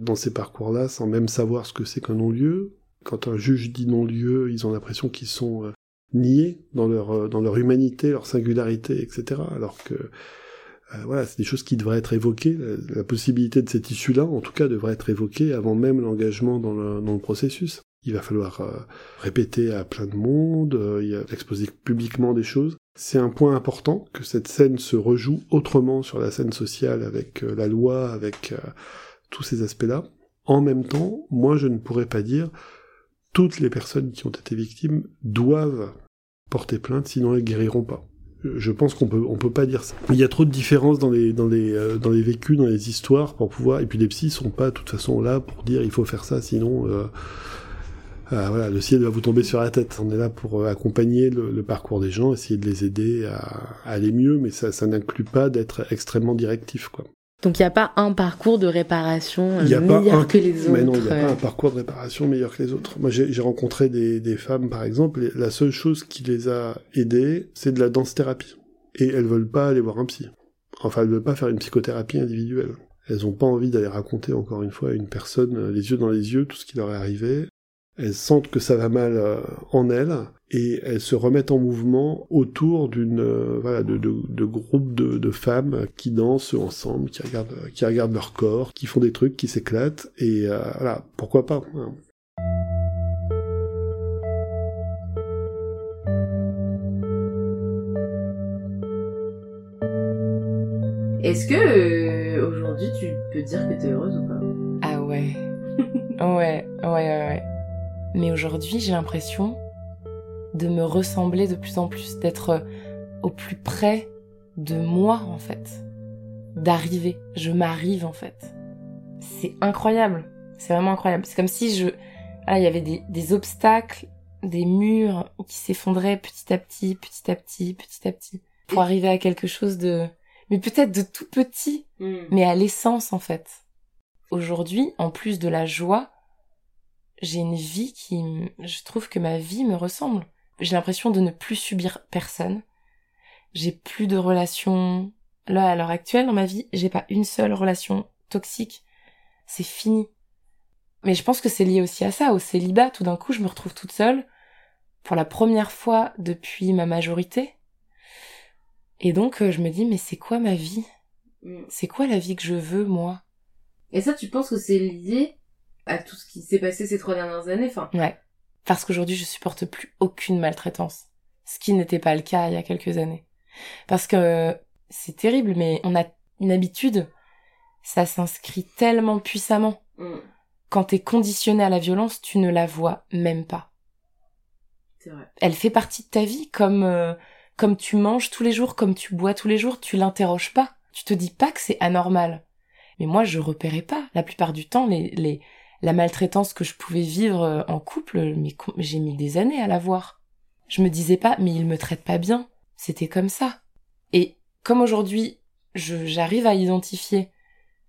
F: dans ces parcours-là sans même savoir ce que c'est qu'un non-lieu. Quand un juge dit non-lieu, ils ont l'impression qu'ils sont euh, niés dans leur, euh, dans leur humanité, leur singularité, etc. Alors que euh, voilà, c'est des choses qui devraient être évoquées. La, possibilité de cette issue-là, en tout cas, devrait être évoquée avant même l'engagement dans le, dans le processus. Il va falloir répéter à plein de monde, exposer publiquement des choses. C'est un point important que cette scène se rejoue autrement sur la scène sociale avec la loi, avec tous ces aspects-là. En même temps, moi je ne pourrais pas dire toutes les personnes qui ont été victimes doivent porter plainte, sinon elles guériront pas. Je pense qu'on peut on peut pas dire ça. Il y a trop de différences dans les dans les euh, dans les vécus, dans les histoires pour pouvoir. Et puis les psys sont pas de toute façon là pour dire il faut faire ça, sinon euh, euh, voilà le ciel va vous tomber sur la tête. On est là pour accompagner le, parcours des gens, essayer de les aider à, aller mieux, mais ça ça n'inclut pas d'être extrêmement directif quoi.
C: Donc il n'y a pas un parcours de réparation euh, meilleur que les autres.
F: Mais non, il n'y a pas un parcours de réparation meilleur que les autres. Moi, j'ai rencontré des, des, femmes, par exemple, la seule chose qui les a aidées, c'est de la danse-thérapie. Et elles veulent pas aller voir un psy. Enfin, elles veulent pas faire une psychothérapie individuelle. Elles ont pas envie d'aller raconter encore une fois à une personne, euh, les yeux dans les yeux, tout ce qui leur est arrivé elles sentent que ça va mal euh, en elles et elles se remettent en mouvement autour d'une euh, voilà de, de, de groupes de, de, femmes qui dansent ensemble, qui regardent qui regardent leur corps, qui font des trucs, qui s'éclatent et euh, voilà pourquoi pas. Hein.
E: Est-ce que aujourd'hui tu peux dire que t'es heureuse ou pas?
B: Ah ouais. ouais, ouais, ouais, ouais. Mais aujourd'hui, j'ai l'impression de me ressembler de plus en plus, d'être au plus près de moi en fait, d'arriver. Je m'arrive en fait. C'est incroyable. C'est vraiment incroyable. C'est comme si je, ah, il y avait des, des obstacles, des murs qui s'effondraient petit à petit, petit à petit, petit à petit, pour arriver à quelque chose de, mais peut-être de tout petit, hmm. mais à l'essence en fait. Aujourd'hui, en plus de la joie, j'ai une vie qui, je trouve que ma vie me ressemble. J'ai l'impression de ne plus subir personne. J'ai plus de relations. Là, à l'heure actuelle, dans ma vie, j'ai pas une seule relation toxique. C'est fini. Mais je pense que c'est lié aussi à ça, au célibat. Tout d'un coup, je me retrouve toute seule. pour la première fois depuis ma majorité. Et donc euh, je me dis mais c'est quoi ma vie?
E: Mm.
B: C'est quoi la vie que je veux moi?
E: Et ça, tu penses que c'est lié à tout ce qui s'est passé ces trois dernières années? Enfin,
B: Ouais. Parce qu'aujourd'hui je supporte plus aucune maltraitance. Ce qui n'était pas le cas il y a quelques années. Parce que c'est terrible mais on a une habitude, ça s'inscrit tellement puissamment.
E: mm,
B: Quand t'es conditionné à la violence, tu ne la vois même pas.
E: vrai.
B: elle fait partie de ta vie comme euh, comme tu manges tous les jours, comme tu bois tous les jours, tu l'interroges pas. Tu te dis pas que c'est anormal. Mais moi, je repérais pas. La plupart du temps, les, les, la maltraitance que je pouvais vivre euh, en couple, mais j'ai mis des années à la voir. Je me disais pas, mais il me traite pas bien. C'était comme ça. Et comme aujourd'hui, j'arrive à identifier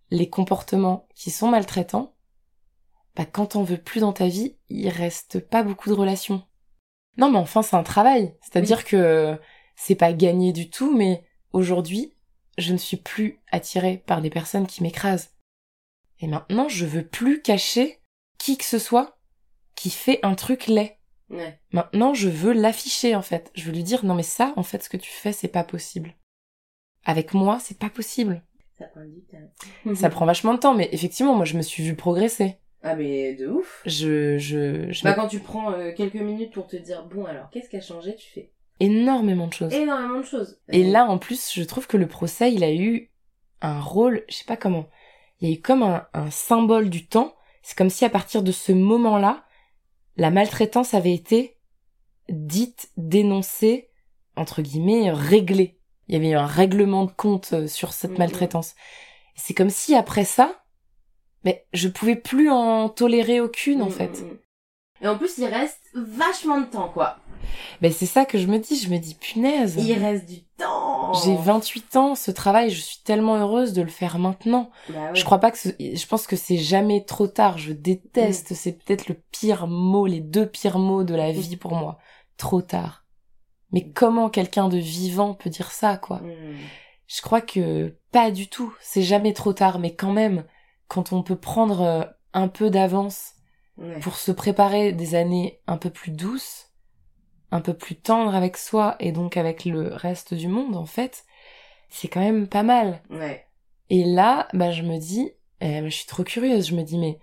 B: les comportements qui sont maltraitants, bah, quand on veut plus dans ta vie, il reste pas beaucoup de relations. Non, mais enfin, c'est un travail. C'est-à-dire que c'est pas gagné du tout, mais aujourd'hui, je ne suis plus attirée par des personnes qui m'écrasent. Et maintenant, je veux plus cacher qui que ce soit qui fait un truc laid.
E: Ouais.
B: Maintenant, je veux l'afficher, en fait. Je veux lui dire, non, mais ça, en fait, ce que tu fais, c'est pas possible. Avec moi, c'est pas possible.
E: Ça prend du temps.
B: Ça prend vachement de temps, mais effectivement, moi, je me suis vue progresser.
E: Ah, mais de ouf.
B: Je, je, je
E: Bah, quand tu prends euh, quelques minutes pour te dire, bon, alors, qu'est-ce qui a changé Tu fais
B: énormément de choses.
E: énormément de choses.
B: Et là, en plus, je trouve que le procès, il a eu un rôle, je sais pas comment, il y a eu comme un, un symbole du temps. C'est comme si à partir de ce moment-là, la maltraitance avait été dite, dénoncée, entre guillemets, réglée. Il y avait eu un règlement de compte euh, sur cette
E: Mhm.
B: maltraitance. C'est comme si après ça, mais je pouvais plus en tolérer aucune, en
E: Mm,
B: fait.
E: Mm, mm. Et en plus, il reste vachement de temps, quoi.
B: Ben c'est ça que je me dis, je me dis punaise.
E: Il reste du temps.
B: J'ai 28 ans, ce travail, je suis tellement heureuse de le faire maintenant.
E: Bah ouais.
B: Je crois pas que ce- je pense que c'est jamais trop tard. Je déteste, c'est peut-être le pire mot, les deux pires mots de la vie pour moi. Trop tard. Mais comment quelqu'un de vivant peut dire ça, quoi?
E: Mm.
B: Je crois que pas du tout. C'est jamais trop tard, mais quand même, quand on peut prendre euh, un peu d'avance
E: Ouais.
B: pour se préparer des années un peu plus douces, un peu plus tendres avec soi et donc avec le reste du monde, en fait, c'est quand même pas mal.
E: Ouais.
B: Et là, bah, je me dis, eh, je suis trop curieuse, je me dis, mais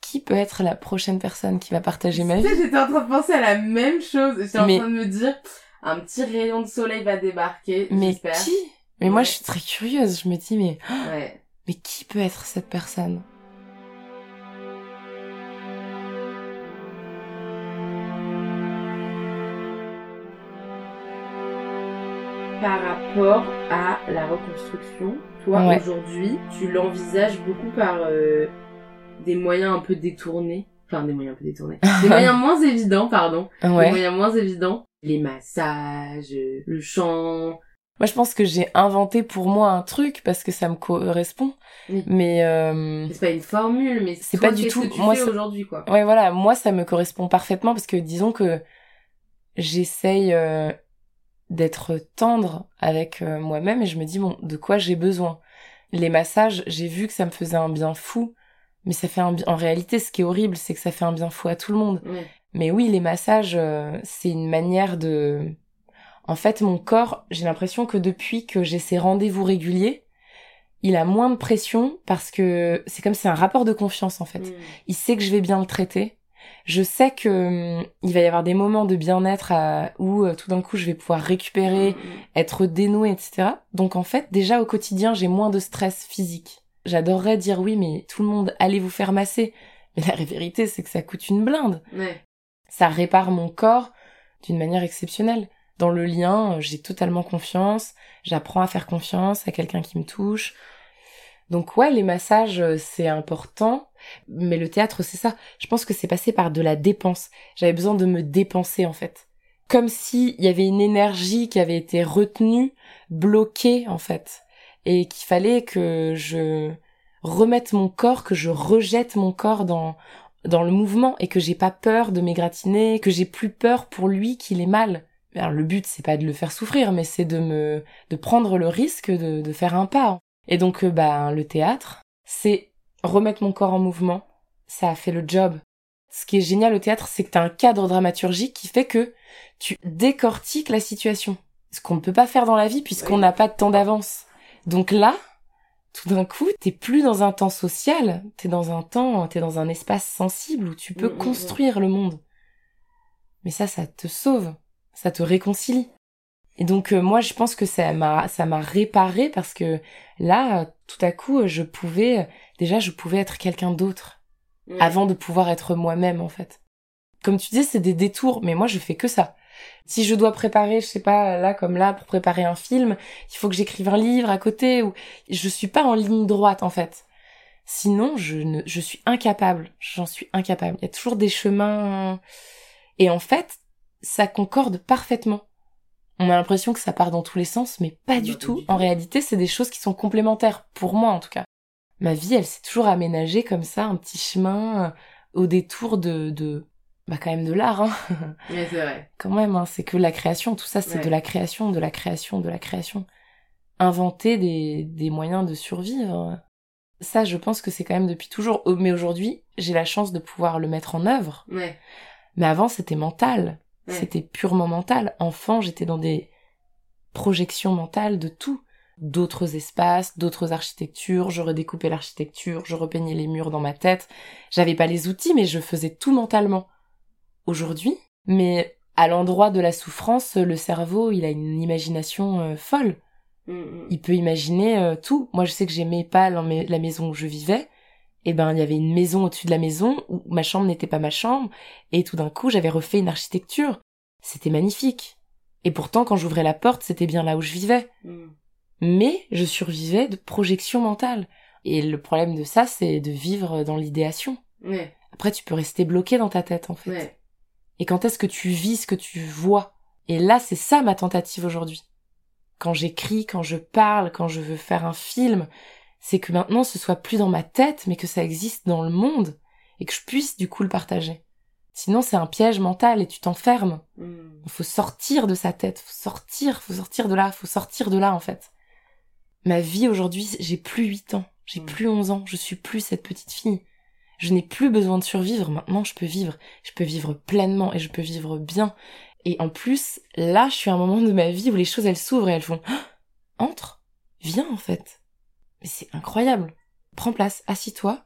B: qui peut être la prochaine personne qui va partager ma vie?
E: J'étais en train de penser à la même chose. J'étais en
B: Mais-
E: train de me dire, un petit rayon de soleil va débarquer,
B: Mais qui? Mais moi, je suis très curieuse, je me dis, mais,
E: Ouais.
B: mais qui peut être cette personne?
E: Par rapport à la reconstruction, toi,
B: Ouais.
E: aujourd'hui, tu l'envisages beaucoup par euh, des moyens un peu détournés. Enfin, des moyens un peu détournés. Des moyens moins évidents, pardon. Des
B: Ouais.
E: moyens moins évidents. Les massages, le chant.
B: Moi, je pense que j'ai inventé pour moi un truc parce que ça me correspond.
E: Oui.
B: Mais, euh,
E: C'est pas une formule, mais
B: C'est pas du tout-
E: que tu
B: moi, ça-
E: aujourd'hui, quoi?
B: Ouais, voilà, moi ça me correspond parfaitement parce que disons que j'essaye euh, d'être tendre avec euh, moi-même et je me dis bon, de quoi j'ai besoin? Les massages, j'ai vu que ça me faisait un bien fou, mais ça fait un bien. En réalité, ce qui est horrible, c'est que ça fait un bien fou à tout le monde. Mais oui, les massages, euh, c'est une manière de. En fait, mon corps, j'ai l'impression que depuis que j'ai ces rendez-vous réguliers, il a moins de pression parce que c'est comme si c'est un rapport de confiance en fait
E: Mm.
B: il sait que je vais bien le traiter. Je sais que hum, il va y avoir des moments de bien-être à- où euh, tout d'un coup je vais pouvoir récupérer, être dénouée, etc. Donc en fait, déjà au quotidien, j'ai moins de stress physique. J'adorerais dire oui, mais tout le monde, allez vous faire masser. Mais la vérité, c'est que ça coûte une blinde.
E: Ouais.
B: Ça répare mon corps d'une manière exceptionnelle. Dans le lien, euh, j'ai totalement confiance. J'apprends à faire confiance à quelqu'un qui me touche. Donc ouais, les massages, euh, c'est important. Mais le théâtre, c'est ça. Je pense que c'est passé par de la dépense. J'avais besoin de me dépenser, en fait. Comme s'il y avait une énergie qui avait été retenue, bloquée, en fait. Et qu'il fallait que je remette mon corps, que je rejette mon corps dans, dans le mouvement et que j'ai pas peur de m'égratigner, que j'ai plus peur pour lui qu'il est mal. Alors, le but, c'est pas de le faire souffrir, mais c'est de me, de prendre le risque de, de faire un pas. Et donc, bah, le théâtre, c'est remettre mon corps en mouvement. Ça a fait le job. Ce qui est génial au théâtre, c'est que tu as un cadre dramaturgique qui fait que tu décortiques la situation. Ce qu'on ne peut pas faire dans la vie puisqu'on n'a pas de temps d'avance. Donc là, tout d'un coup, t'es plus dans un temps social, t'es dans un temps, t'es dans un espace sensible où tu peux
E: Mm, mm, mm.
B: construire le monde. Mais ça, ça te sauve, ça te réconcilie. Et donc euh, moi, je pense que ça m'a, ça m'a réparé parce que là, tout à coup, je pouvais, déjà, je pouvais être quelqu'un d'autre
E: Ouais.
B: avant de pouvoir être moi-même en fait. Comme tu dis, c'est des détours, mais moi je fais que ça. Si je dois préparer, je sais pas, là comme là, pour préparer un film, il faut que j'écrive un livre à côté, ou je suis pas en ligne droite en fait. Sinon, je ne, je suis incapable. J'en suis incapable. Il y a toujours des chemins, et en fait, ça concorde parfaitement. On a l'impression que ça part dans tous les sens, mais pas
E: Bah,
B: du
E: pas
B: tout.
E: du
B: En réalité, c'est des choses qui sont complémentaires, pour moi en tout cas. Ma vie, elle s'est toujours aménagée comme ça, un petit chemin euh, au détour de, de, bah quand même de l'art, hein.
E: Mais c'est vrai.
B: quand même, hein. c'est que la création, tout ça, c'est
E: Ouais.
B: de la création, de la création, de la création. Inventer des, des moyens de survivre. Ça, je pense que c'est quand même depuis toujours. Mais aujourd'hui, j'ai la chance de pouvoir le mettre en œuvre.
E: Ouais.
B: Mais avant, c'était mental.
E: Ouais.
B: C'était purement mental. Enfant, j'étais dans des projections mentales de tout. D'autres espaces, d'autres architectures, je redécoupais l'architecture, je repeignais les murs dans ma tête. J'avais pas les outils, mais je faisais tout mentalement. Aujourd'hui, mais à l'endroit de la souffrance, le cerveau, il a une imagination euh, folle.
E: Mm, mm.
B: Il peut imaginer euh, tout. Moi, je sais que j'aimais pas la mais- la maison où je vivais. Et ben, il y avait une maison au-dessus de la maison où ma chambre n'était pas ma chambre. Et tout d'un coup, j'avais refait une architecture. C'était magnifique. Et pourtant, quand j'ouvrais la porte, c'était bien là où je vivais.
E: Mm.
B: Mais je survivais de projection mentale. Et le problème de ça, c'est de vivre dans l'idéation.
E: Ouais.
B: Après, tu peux rester bloqué dans ta tête, en fait.
E: Ouais.
B: Et quand est-ce que tu vis ce que tu vois? Et là, c'est ça ma tentative aujourd'hui. Quand j'écris, quand je parle, quand je veux faire un film, c'est que maintenant ce soit plus dans ma tête, mais que ça existe dans le monde et que je puisse du coup le partager. Sinon, c'est un piège mental et tu t'enfermes.
E: Mm.
B: Il faut sortir de sa tête, faut sortir, faut sortir de là, faut sortir de là en fait. Ma vie aujourd'hui, j'ai plus 8 ans, j'ai
E: Mm.
B: plus 11 ans, je suis plus cette petite fille. Je n'ai plus besoin de survivre, maintenant je peux vivre. Je peux vivre pleinement et je peux vivre bien. Et en plus, là, je suis à un moment de ma vie où les choses elles s'ouvrent et elles font Ah entre, viens en fait. Mais c'est incroyable. Prends place, assis-toi,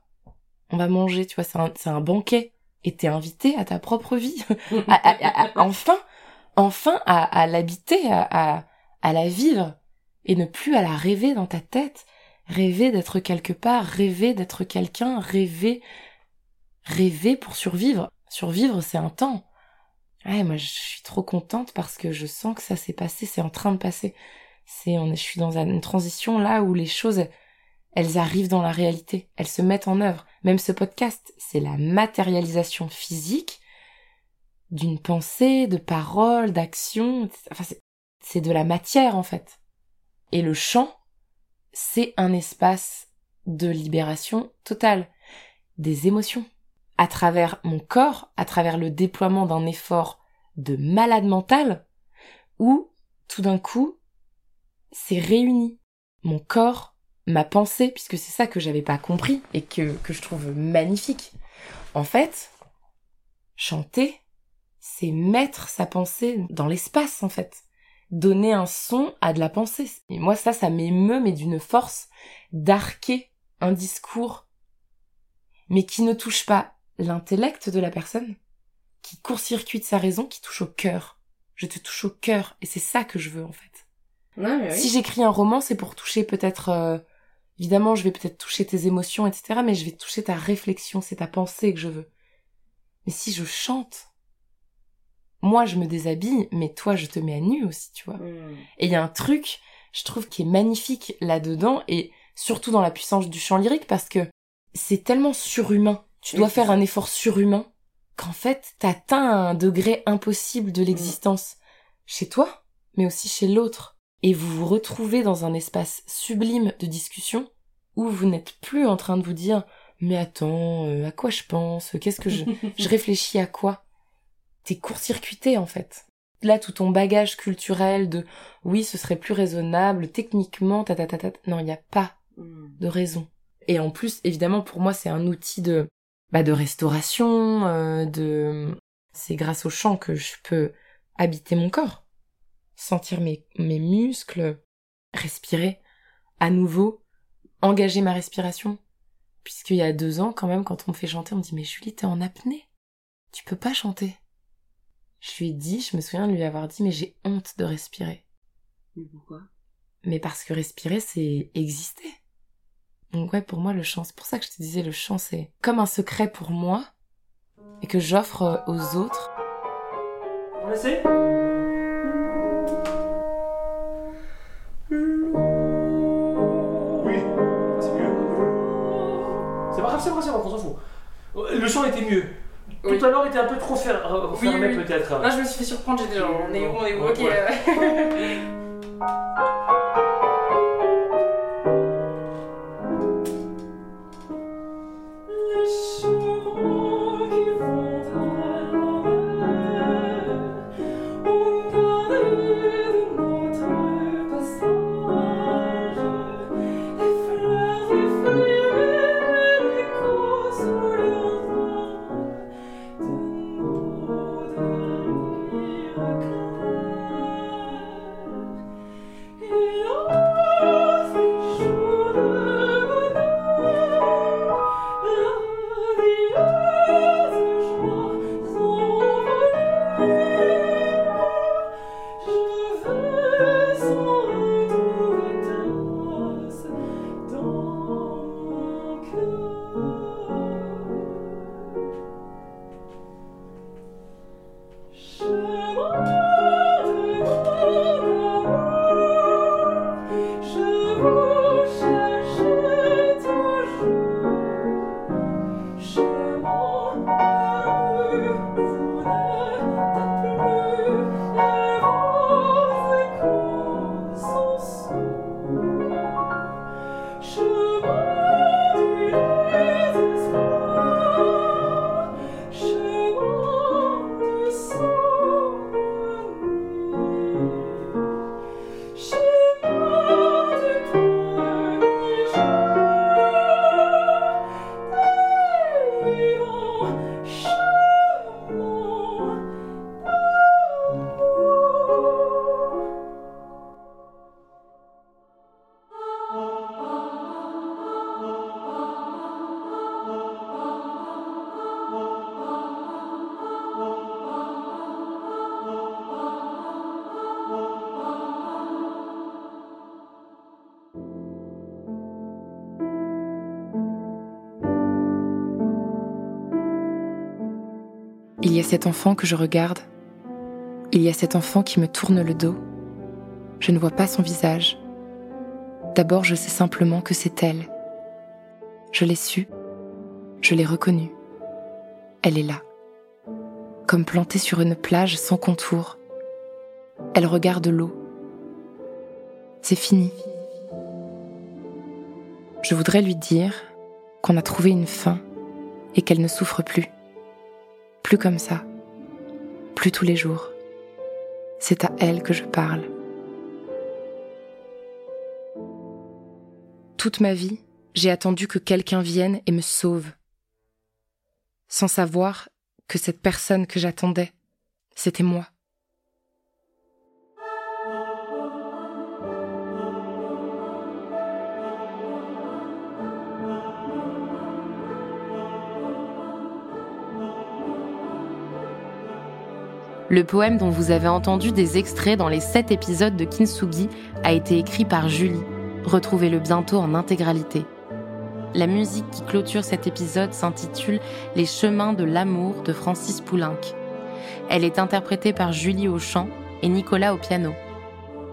B: on va manger, tu vois, c'est un, c'est un banquet. Et t'es invité à ta propre vie. À- à- à- à- enfin, enfin à, à l'habiter, à, à la vivre. Et ne plus à la rêver dans ta tête. Rêver d'être quelque part, rêver d'être quelqu'un, rêver, rêver pour survivre. Survivre, c'est un temps. Ouais, moi, je suis trop contente parce que je sens que ça s'est passé, c'est en train de passer. C'est, on je suis dans une transition là où les choses, elles arrivent dans la réalité, elles se mettent en œuvre. Même ce podcast, c'est la matérialisation physique d'une pensée, de paroles, d'actions. Enfin, c'est de la matière en fait. Et le chant, c'est un espace de libération totale des émotions. À travers mon corps, à travers le déploiement d'un effort de malade mental, où tout d'un coup, c'est réuni. Mon corps, ma pensée, puisque c'est ça que j'avais pas compris et que, que je trouve magnifique. En fait, chanter, c'est mettre sa pensée dans l'espace, en fait. Donner un son à de la pensée. Et moi, ça, ça m'émeut, mais d'une force d'arquer un discours, mais qui ne touche pas l'intellect de la personne, qui court-circuite sa raison, qui touche au cœur. Je te touche au cœur, et c'est ça que je veux, en fait.
E: Ouais, mais oui.
B: Si j'écris un roman, c'est pour toucher peut-être... euh, évidemment, je vais peut-être toucher tes émotions, etc., mais je vais toucher ta réflexion, c'est ta pensée que je veux. Mais si je chante, moi je me déshabille, mais toi je te mets à nu aussi, tu vois.
E: Mm.
B: Et il y a un truc, je trouve, qui est magnifique là-dedans, et surtout dans la puissance du chant lyrique, parce que c'est tellement surhumain. Tu dois faire
E: ça.
B: un effort surhumain qu'en fait, t'atteins un degré impossible de l'existence chez toi, mais aussi chez l'autre. Et vous vous retrouvez dans un espace sublime de discussion où vous n'êtes plus en train de vous dire mais attends, euh, à quoi je pense? Qu'est-ce que je... je réfléchis à quoi? T'es court-circuité en fait. Là, tout ton bagage culturel de oui, ce serait plus raisonnable, techniquement, ta ta ta ta. Non, il n'y a pas
E: Mm.
B: de raison. Et en plus, évidemment, pour moi, c'est un outil de
C: bah, de restauration, euh, de c'est grâce au chant que je peux habiter mon corps, sentir mes, mes muscles, respirer à nouveau, engager ma respiration. Puisqu'il y a deux ans, quand même, quand on me fait chanter, on me dit Mais Julie, t'es en apnée. Tu peux pas chanter. Je lui ai dit, je me souviens de lui avoir dit Mais j'ai honte de respirer.
B: Mais pourquoi?
C: Mais parce que respirer, c'est exister. Donc ouais, pour moi, le chant, c'est pour ça que je te disais, le chant, c'est comme un secret pour moi et que j'offre aux autres.
G: On essaie Oui, c'est mieux. C'est pas grave, c'est c'est vrai, on s'en fout. Le son était mieux.
C: Oui.
G: Tout à l'heure était un peu trop fer- euh,
C: Oui,
G: fermé
C: oui,
G: peut-être.
C: Non, je me suis fait surprendre, j'ai genre, on est où, on est où, ok. Il y a cet enfant que je regarde. Il y a cet enfant qui me tourne le dos. Je ne vois pas son visage. D'abord, je sais simplement que c'est elle. Je l'ai su. Je l'ai reconnue. Elle est là. Comme plantée sur une plage sans contour. Elle regarde l'eau. C'est fini. Je voudrais lui dire qu'on a trouvé une fin et qu'elle ne souffre plus. Comme ça. Plus tous les jours. C'est à elle que je parle. Toute ma vie, j'ai attendu que quelqu'un vienne et me sauve. Sans savoir que cette personne que j'attendais, c'était moi. Le poème dont vous avez entendu des extraits dans les sept épisodes de Kintsugi a été écrit par Julie. Retrouvez-le bientôt en intégralité. La musique qui clôture cet épisode s'intitule Les chemins de l'amour de Francis Poulenc. Elle est interprétée par Julie au chant et Nicolas au piano.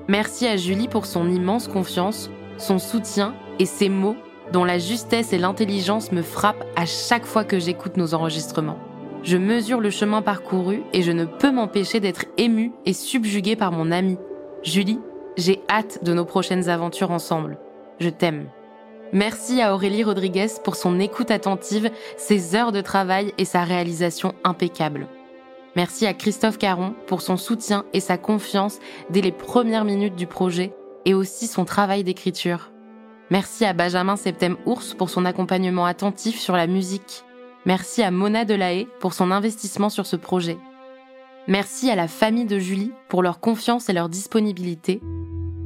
C: Merci à Julie pour son immense confiance, son soutien et ses mots dont la justesse et l'intelligence me frappent à chaque fois que j'écoute nos enregistrements. Je mesure le chemin parcouru et je ne peux m'empêcher d'être émue et subjuguée par mon amie. Julie, j'ai hâte de nos prochaines aventures ensemble. Je t'aime. Merci à Aurélie Rodriguez pour son écoute attentive, ses heures de travail et sa réalisation impeccable. Merci à Christophe Caron pour son soutien et sa confiance dès les premières minutes du projet et aussi son travail d'écriture. Merci à Benjamin Septem Ours pour son accompagnement attentif sur la musique. Merci à Mona Delahaye pour son investissement sur ce projet. Merci à la famille de Julie pour leur confiance et leur disponibilité.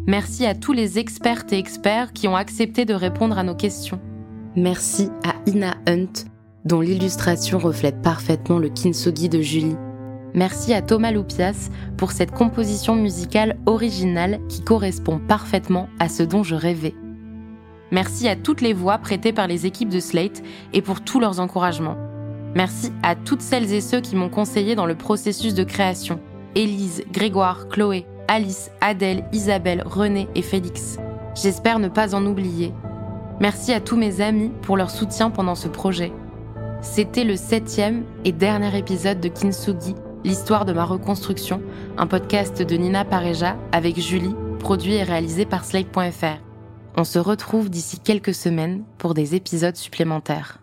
C: Merci à tous les expertes et experts qui ont accepté de répondre à nos questions. Merci à Ina Hunt, dont l'illustration reflète parfaitement le kintsugi de Julie. Merci à Thomas Loupias pour cette composition musicale originale qui correspond parfaitement à ce dont je rêvais. Merci à toutes les voix prêtées par les équipes de Slate et pour tous leurs encouragements. Merci à toutes celles et ceux qui m'ont conseillé dans le processus de création. Élise, Grégoire, Chloé, Alice, Adèle, Isabelle, René et Félix. J'espère ne pas en oublier. Merci à tous mes amis pour leur soutien pendant ce projet. C'était le septième et dernier épisode de Kintsugi, l'histoire de ma reconstruction, un podcast de Nina Pareja avec Julie, produit et réalisé par Slate.fr. On se retrouve d'ici quelques semaines pour des épisodes supplémentaires.